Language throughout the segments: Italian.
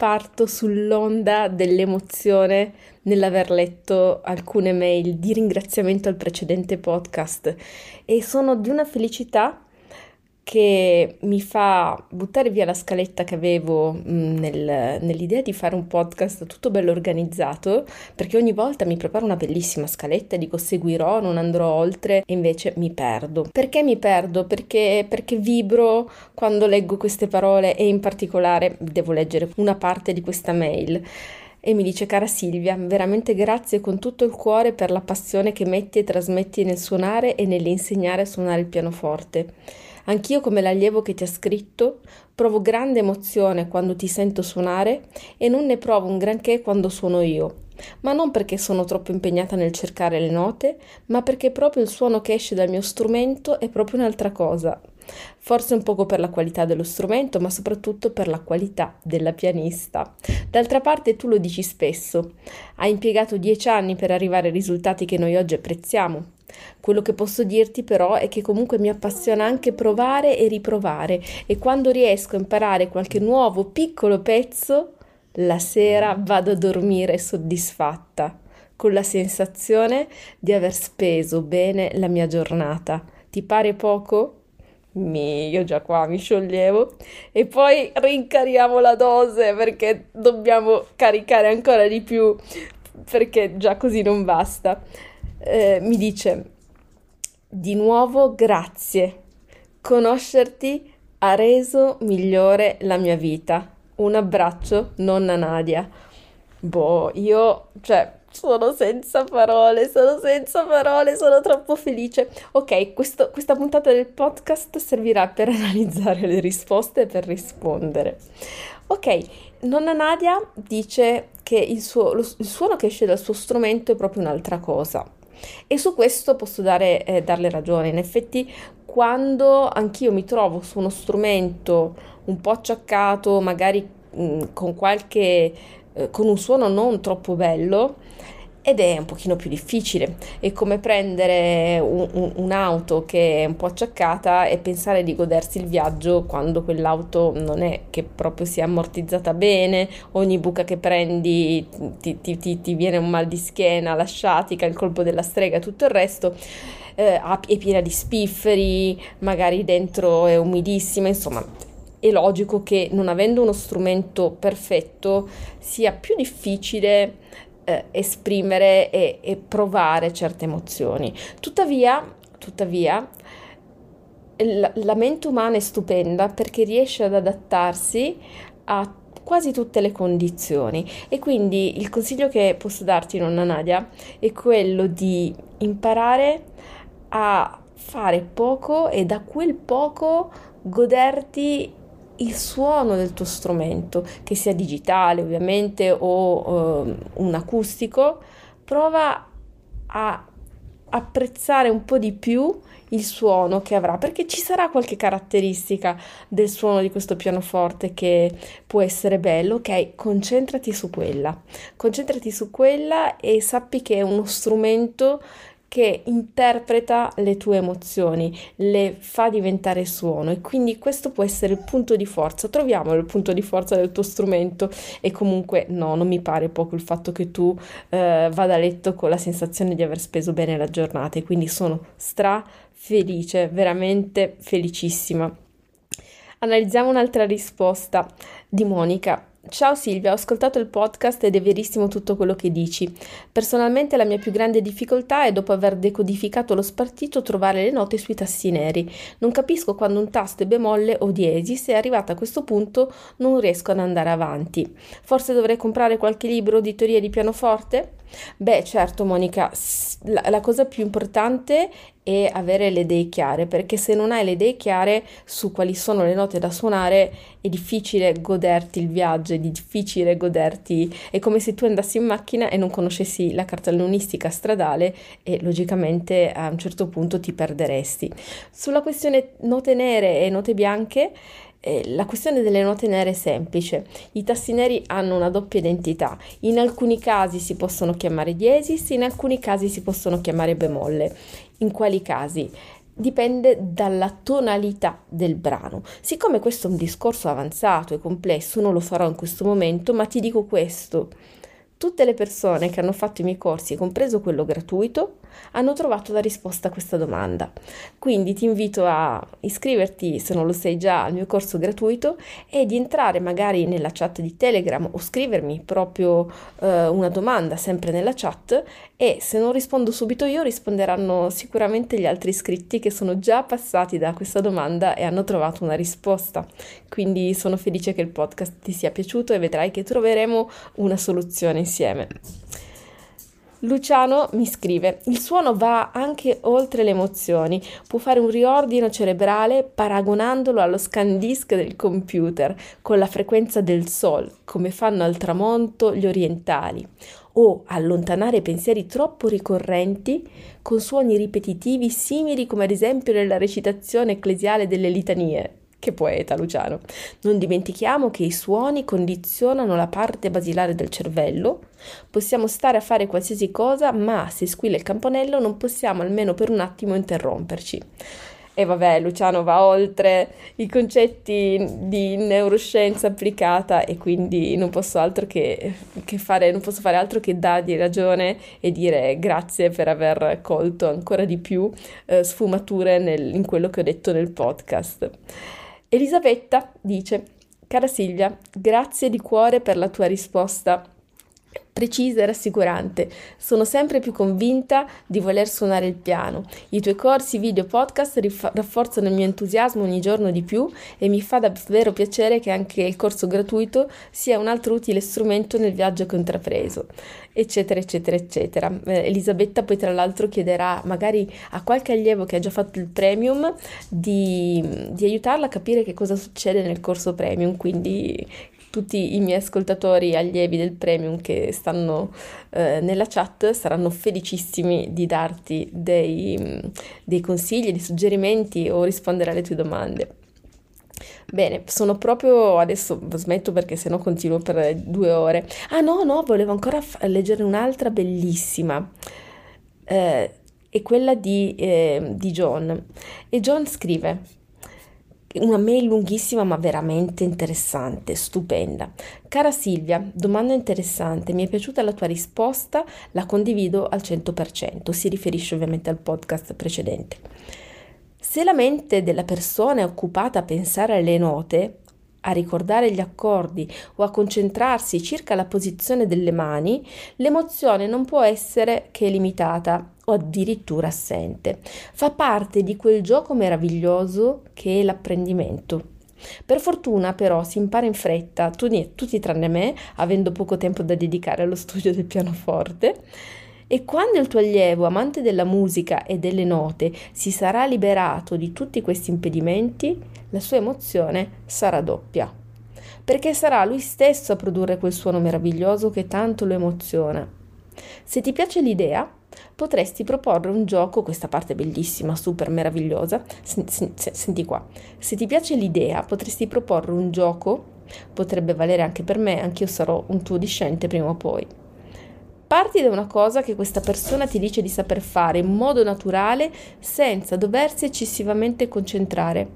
parto sull'onda dell'emozione nell'aver letto alcune mail di ringraziamento al precedente podcast. E sono di una felicità che mi fa buttare via la scaletta che avevo mm, nel, nell'idea di fare un podcast tutto bello organizzato, perché ogni volta mi preparo una bellissima scaletta e dico seguirò, non andrò oltre e invece mi perdo. Perché mi perdo? Perché, perché vibro quando leggo queste parole e in particolare devo leggere una parte di questa mail e mi dice cara Silvia, veramente grazie con tutto il cuore per la passione che metti e trasmetti nel suonare e nell'insegnare a suonare il pianoforte. Anch'io come l'allievo che ti ha scritto provo grande emozione quando ti sento suonare e non ne provo un granché quando suono io, ma non perché sono troppo impegnata nel cercare le note, ma perché proprio il suono che esce dal mio strumento è proprio un'altra cosa. Forse un poco per la qualità dello strumento, ma soprattutto per la qualità della pianista. D'altra parte tu lo dici spesso, hai impiegato dieci anni per arrivare ai risultati che noi oggi apprezziamo. Quello che posso dirti però è che comunque mi appassiona anche provare e riprovare e quando riesco a imparare qualche nuovo piccolo pezzo, la sera vado a dormire soddisfatta, con la sensazione di aver speso bene la mia giornata. Ti pare poco? Mi, io già qua mi scioglievo e poi rincariamo la dose perché dobbiamo caricare ancora di più perché già così non basta eh, mi dice di nuovo grazie. Conoscerti ha reso migliore la mia vita. Un abbraccio, nonna Nadia. Boh, io, cioè, sono senza parole, sono senza parole, sono troppo felice. Ok, questo, questa puntata del podcast servirà per analizzare le risposte e per rispondere. Ok, nonna Nadia dice che il, suo, lo, il suono che esce dal suo strumento è proprio un'altra cosa. E su questo posso dare, eh, darle ragione. In effetti, quando anch'io mi trovo su uno strumento un po' acciaccato, magari mh, con qualche eh, con un suono non troppo bello, ed è un pochino più difficile. È come prendere un, un, un'auto che è un po' acciaccata e pensare di godersi il viaggio quando quell'auto non è che proprio sia ammortizzata bene, ogni buca che prendi ti, ti, ti, ti viene un mal di schiena, la sciatica, il colpo della strega e tutto il resto. Eh, è piena di spifferi, magari dentro è umidissima, insomma è logico che non avendo uno strumento perfetto sia più difficile eh, esprimere e, e, provare certe emozioni. Tuttavia, tuttavia la, la mente umana è stupenda perché riesce ad adattarsi a quasi tutte le condizioni e quindi il consiglio che posso darti, nonna Nadia, è quello di imparare a fare poco e da quel poco goderti il suono del tuo strumento, che sia digitale ovviamente o eh, un acustico, prova a apprezzare un po' di più il suono che avrà, perché ci sarà qualche caratteristica del suono di questo pianoforte che può essere bello, ok? Concentrati su quella, concentrati su quella e sappi che è uno strumento che interpreta le tue emozioni, le fa diventare suono e quindi questo può essere il punto di forza. Troviamolo il punto di forza del tuo strumento e comunque no, non mi pare poco il fatto che tu eh, vada a letto con la sensazione di aver speso bene la giornata e quindi sono stra felice, veramente felicissima. Analizziamo un'altra risposta di Monica. Ciao Silvia, ho ascoltato il podcast ed è verissimo tutto quello che dici. Personalmente la mia più grande difficoltà è dopo aver decodificato lo spartito trovare le note sui tasti neri. Non capisco quando un tasto è bemolle o diesis e arrivata a questo punto non riesco ad andare avanti. Forse dovrei comprare qualche libro di teoria di pianoforte? Beh, certo, Monica, la, la, cosa più importante è avere le idee chiare, perché se non hai le idee chiare su quali sono le note da suonare, è difficile goderti il viaggio, è difficile goderti, è come se tu andassi in macchina e non conoscessi la cartellonistica stradale e logicamente a un certo punto ti perderesti. Sulla questione note nere e note bianche, eh, la questione delle note nere è semplice. I tasti neri hanno una doppia identità. In alcuni casi si possono chiamare diesis, in alcuni casi si possono chiamare bemolle. In quali casi? dipende dalla tonalità del brano. Siccome questo è un discorso avanzato e complesso, non lo farò in questo momento, ma ti dico questo. Tutte le persone che hanno fatto i miei corsi, compreso quello gratuito, hanno trovato la risposta a questa domanda. Quindi ti invito a iscriverti, se non lo sei già, al mio corso gratuito e di entrare magari nella chat di Telegram o scrivermi proprio eh, una domanda sempre nella chat e se non rispondo subito io risponderanno sicuramente gli altri iscritti che sono già passati da questa domanda e hanno trovato una risposta. Quindi sono felice che il podcast ti sia piaciuto e vedrai che troveremo una soluzione insieme. Luciano mi scrive: Il suono va anche oltre le emozioni, può fare un riordino cerebrale paragonandolo allo scan disk del computer con la frequenza del sol, come fanno al tramonto gli orientali, o allontanare pensieri troppo ricorrenti con suoni ripetitivi simili come ad esempio nella recitazione ecclesiale delle litanie. Che poeta Luciano. Non dimentichiamo che i suoni condizionano la parte basilare del cervello. Possiamo stare a fare qualsiasi cosa, ma se squilla il campanello non possiamo almeno per un attimo interromperci. E vabbè, Luciano va oltre i concetti di neuroscienza applicata e quindi non posso altro che, che fare, non posso fare altro che dargli ragione e dire grazie per aver colto ancora di più eh, sfumature nel, in quello che ho detto nel podcast. Elisabetta dice, cara Silvia, grazie di cuore per la tua risposta precisa e rassicurante. Sono sempre più convinta di voler suonare il piano. I tuoi corsi, video, podcast rif- rafforzano il mio entusiasmo ogni giorno di più e mi fa davvero piacere che anche il corso gratuito sia un altro utile strumento nel viaggio che ho intrapreso, eccetera, eccetera, eccetera. Eh, Elisabetta poi tra l'altro chiederà magari a qualche allievo che ha già fatto il premium di, di aiutarla a capire che cosa succede nel corso premium, quindi tutti i miei ascoltatori allievi del premium che stanno eh, nella chat saranno felicissimi di darti dei, dei consigli, dei suggerimenti o rispondere alle tue domande. Bene, sono proprio adesso smetto perché sennò continuo per due ore. Ah no, no, volevo ancora f- leggere un'altra bellissima. Eh, è quella di, eh, di John. E John scrive: una mail lunghissima ma veramente interessante, stupenda. Cara Silvia, domanda interessante, mi è piaciuta la tua risposta, la condivido al 100%, si riferisce ovviamente al podcast precedente. Se la mente della persona è occupata a pensare alle note, a ricordare gli accordi o a concentrarsi circa la posizione delle mani, l'emozione non può essere che limitata o addirittura assente. Fa parte di quel gioco meraviglioso che è l'apprendimento. Per fortuna però si impara in fretta, tutti tranne me, avendo poco tempo da dedicare allo studio del pianoforte, e quando il tuo allievo, amante della musica e delle note, si sarà liberato di tutti questi impedimenti, la sua emozione sarà doppia. Perché sarà lui stesso a produrre quel suono meraviglioso che tanto lo emoziona. Se ti piace l'idea, potresti proporre un gioco, questa parte bellissima, super meravigliosa. Senti qua. Se ti piace l'idea, potresti proporre un gioco, potrebbe valere anche per me, anche io sarò un tuo discente prima o poi. Parti da una cosa che questa persona ti dice di saper fare in modo naturale senza doversi eccessivamente concentrare.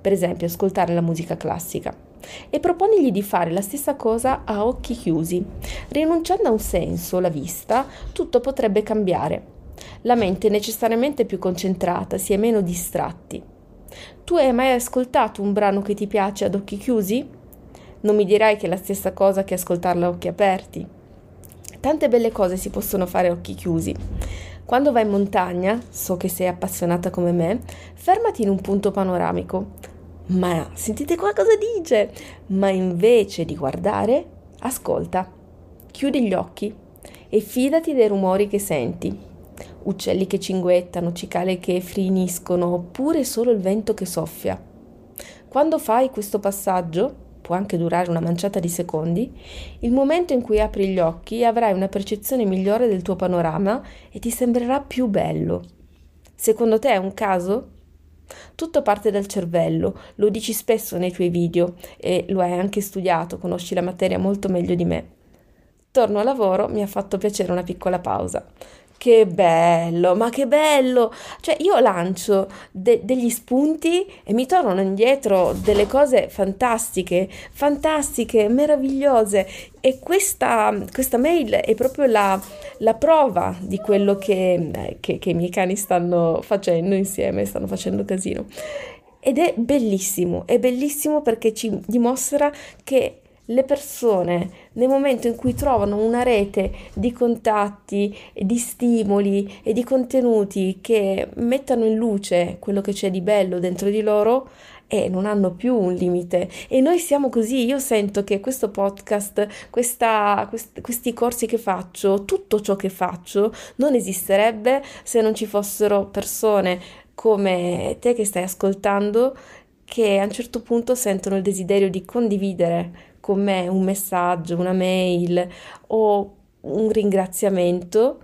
Per esempio, ascoltare la musica classica. E proponigli di fare la stessa cosa a occhi chiusi. Rinunciando a un senso, la vista, tutto potrebbe cambiare. La mente è necessariamente più concentrata, si è meno distratti. Tu hai mai ascoltato un brano che ti piace ad occhi chiusi? Non mi dirai che è la stessa cosa che ascoltarlo a occhi aperti. Tante belle cose si possono fare a occhi chiusi. Quando vai in montagna, so che sei appassionata come me, fermati in un punto panoramico. Ma sentite qua cosa dice? Ma invece di guardare, ascolta. Chiudi gli occhi e fidati dei rumori che senti. Uccelli che cinguettano, cicale che friniscono, oppure solo il vento che soffia. Quando fai questo passaggio, può anche durare una manciata di secondi, il momento in cui apri gli occhi avrai una percezione migliore del tuo panorama e ti sembrerà più bello. Secondo te è un caso? Tutto parte dal cervello, lo dici spesso nei tuoi video e lo hai anche studiato, conosci la materia molto meglio di me. Torno al lavoro, mi ha fatto piacere una piccola pausa. Che bello, ma che bello! Cioè, io lancio de- degli spunti e mi tornano indietro delle cose fantastiche, fantastiche, meravigliose. E questa, questa mail è proprio la, la, prova di quello che, che, che i miei cani stanno facendo insieme, stanno facendo casino. Ed è bellissimo, è bellissimo perché ci dimostra che le persone nel momento in cui trovano una rete di contatti, di stimoli e di contenuti che mettano in luce quello che c'è di bello dentro di loro, e non hanno più un limite. E noi siamo così. Io sento che questo podcast, questa, quest, questi corsi che faccio, tutto ciò che faccio, non esisterebbe se non ci fossero persone come te che stai ascoltando che a un certo punto sentono il desiderio di condividere con me un messaggio, una mail o un ringraziamento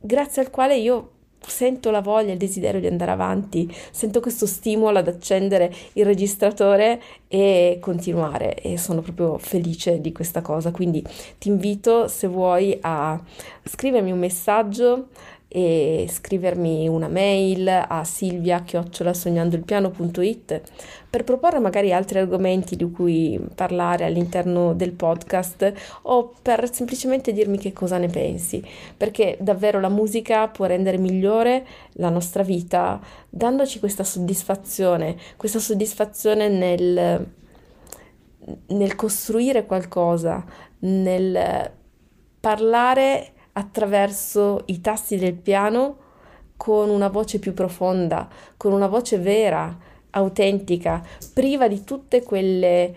grazie al quale io sento la voglia, il desiderio di andare avanti, sento questo stimolo ad accendere il registratore e continuare e sono proprio felice di questa cosa. Quindi ti invito se vuoi a scrivermi un messaggio e scrivermi una mail a silvia-sognandoilpiano.it per proporre magari altri argomenti di cui parlare all'interno del podcast o per semplicemente dirmi che cosa ne pensi, perché davvero la musica può rendere migliore la nostra vita dandoci questa soddisfazione, questa soddisfazione nel, nel costruire qualcosa, nel parlare attraverso i tasti del piano con una voce più profonda, con una voce vera, autentica, priva di tutte quelle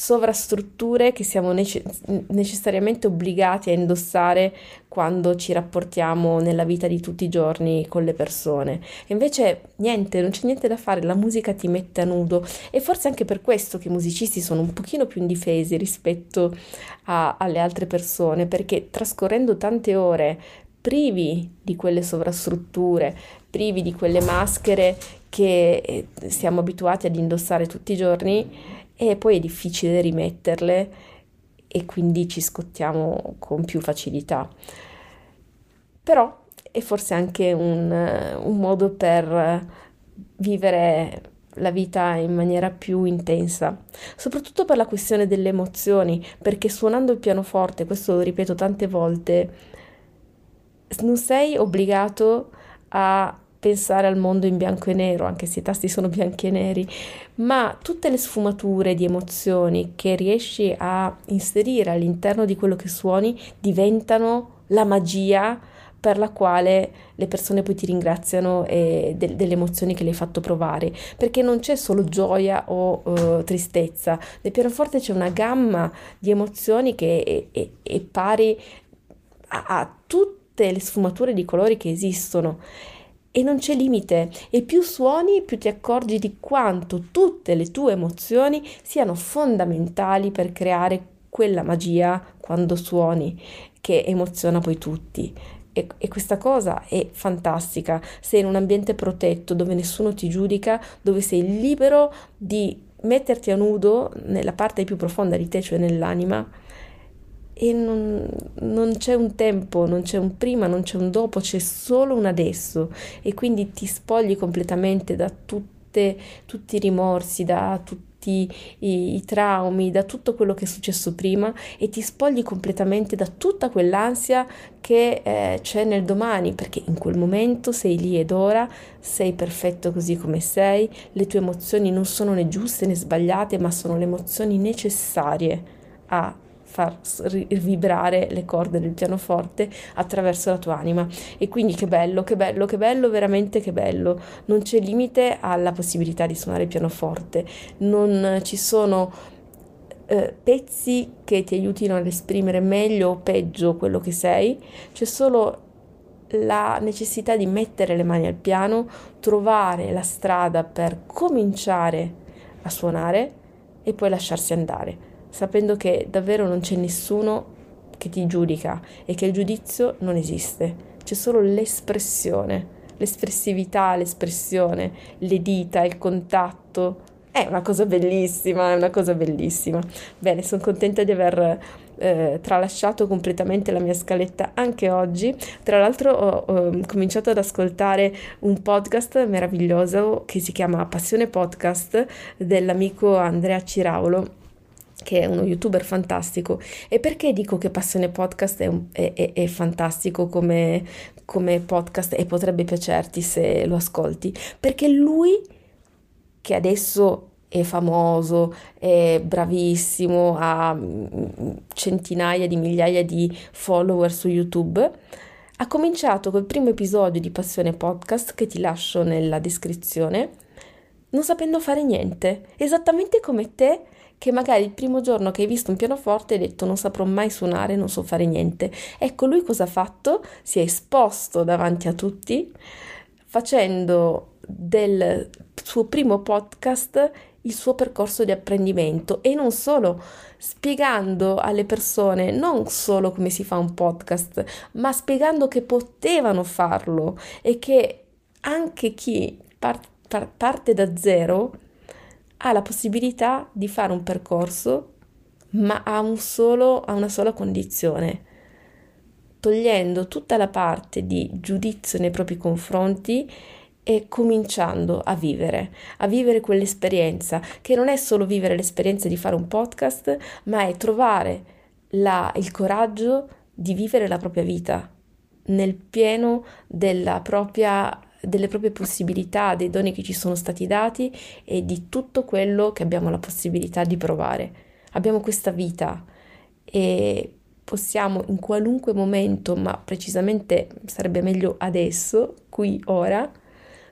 sovrastrutture che siamo nece- necessariamente obbligati a indossare quando ci rapportiamo nella vita di tutti i giorni con le persone. E invece niente, non c'è niente da fare, la musica ti mette a nudo e forse anche per questo che i musicisti sono un pochino più indifesi rispetto a- alle altre persone, perché trascorrendo tante ore privi di quelle sovrastrutture, privi di quelle maschere che eh, siamo abituati ad indossare tutti i giorni, e poi è difficile rimetterle e quindi ci scottiamo con più facilità. Però è forse anche un, un modo per vivere la vita in maniera più intensa, soprattutto per la questione delle emozioni, perché suonando il pianoforte, questo lo ripeto tante volte, non sei obbligato a pensare al mondo in bianco e nero, anche se i tasti sono bianchi e neri, ma tutte le sfumature di emozioni che riesci a inserire all'interno di quello che suoni diventano la magia per la quale le persone poi ti ringraziano e de- delle emozioni che le hai fatto provare, perché non c'è solo gioia o uh, tristezza, nel pianoforte c'è una gamma di emozioni che è, è, è pari a, a tutte le sfumature di colori che esistono e non c'è limite e più suoni più ti accorgi di quanto tutte le tue emozioni siano fondamentali per creare quella magia quando suoni che emoziona poi tutti. E, e, questa cosa è fantastica. Sei in un ambiente protetto dove nessuno ti giudica, dove sei libero di metterti a nudo nella parte più profonda di te, cioè nell'anima, e non, non, c'è un tempo, non c'è un prima, non c'è un dopo, c'è solo un adesso. E quindi ti spogli completamente da tutte, tutti i rimorsi, da tutti i, i, traumi, da tutto quello che è successo prima e ti spogli completamente da tutta quell'ansia che eh, c'è nel domani, perché in quel momento sei lì ed ora, sei perfetto così come sei, le tue emozioni non sono né giuste né sbagliate, ma sono le emozioni necessarie a far vibrare le corde del pianoforte attraverso la tua anima. E quindi che bello, che bello, che bello, veramente che bello. Non c'è limite alla possibilità di suonare il pianoforte, non ci sono eh, pezzi che ti aiutino ad esprimere meglio o peggio quello che sei, c'è solo la necessità di mettere le mani al piano, trovare la strada per cominciare a suonare e poi lasciarsi andare sapendo che davvero non c'è nessuno che ti giudica e che il giudizio non esiste, c'è solo l'espressione, l'espressività, l'espressione, le dita, il contatto. È una cosa bellissima, è una cosa bellissima. Bene, sono contenta di aver eh, tralasciato completamente la mia scaletta anche oggi. Tra l'altro ho, ho cominciato ad ascoltare un podcast meraviglioso che si chiama Passione Podcast dell'amico Andrea Ciraulo che è uno youtuber fantastico. E perché dico che Passione Podcast è, un, è, è, è fantastico come, come podcast e potrebbe piacerti se lo ascolti? Perché lui, che adesso è famoso, è bravissimo, ha mm, centinaia di migliaia di follower su YouTube, ha cominciato col primo episodio di Passione Podcast che ti lascio nella descrizione, non sapendo fare niente, esattamente come te che magari il primo giorno che hai visto un pianoforte hai detto non saprò mai suonare, non so fare niente. Ecco, lui cosa ha fatto? Si è esposto davanti a tutti facendo del suo primo podcast il suo percorso di apprendimento e non solo spiegando alle persone non solo come si fa un podcast, ma spiegando che potevano farlo e che anche chi par- par- parte da zero ha la possibilità di fare un percorso, ma ha, un solo, ha una sola condizione, togliendo tutta la parte di giudizio nei propri confronti e cominciando a vivere, a vivere quell'esperienza, che non è solo vivere l'esperienza di fare un podcast, ma è trovare la, il coraggio di vivere la propria vita nel pieno della propria delle proprie possibilità, dei doni che ci sono stati dati e di tutto quello che abbiamo la possibilità di provare. Abbiamo questa vita e possiamo in qualunque momento, ma precisamente sarebbe meglio adesso, qui, ora,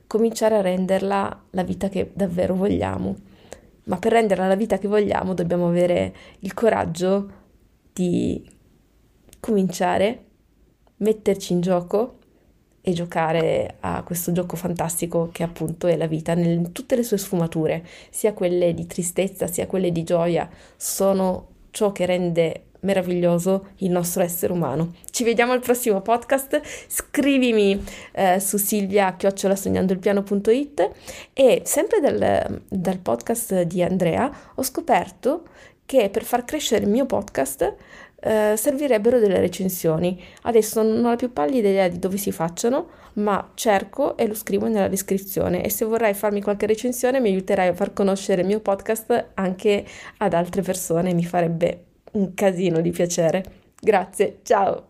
cominciare a renderla la vita che davvero vogliamo. Ma per renderla la vita che vogliamo dobbiamo avere il coraggio di cominciare, metterci in gioco e giocare a questo gioco fantastico che appunto è la vita in tutte le sue sfumature, sia quelle di tristezza sia quelle di gioia, sono ciò che rende meraviglioso il nostro essere umano. Ci vediamo al prossimo podcast. Scrivimi eh, su silvia chiocciolasognandoilpiano.it e sempre dal, dal podcast di Andrea ho scoperto che per far crescere il mio podcast eh, servirebbero delle recensioni. Adesso non ho la più pallida idea di dove si facciano, ma cerco e lo scrivo nella descrizione e se vorrai farmi qualche recensione mi aiuterai a far conoscere il mio podcast anche ad altre persone, mi farebbe un casino di piacere. Grazie, ciao!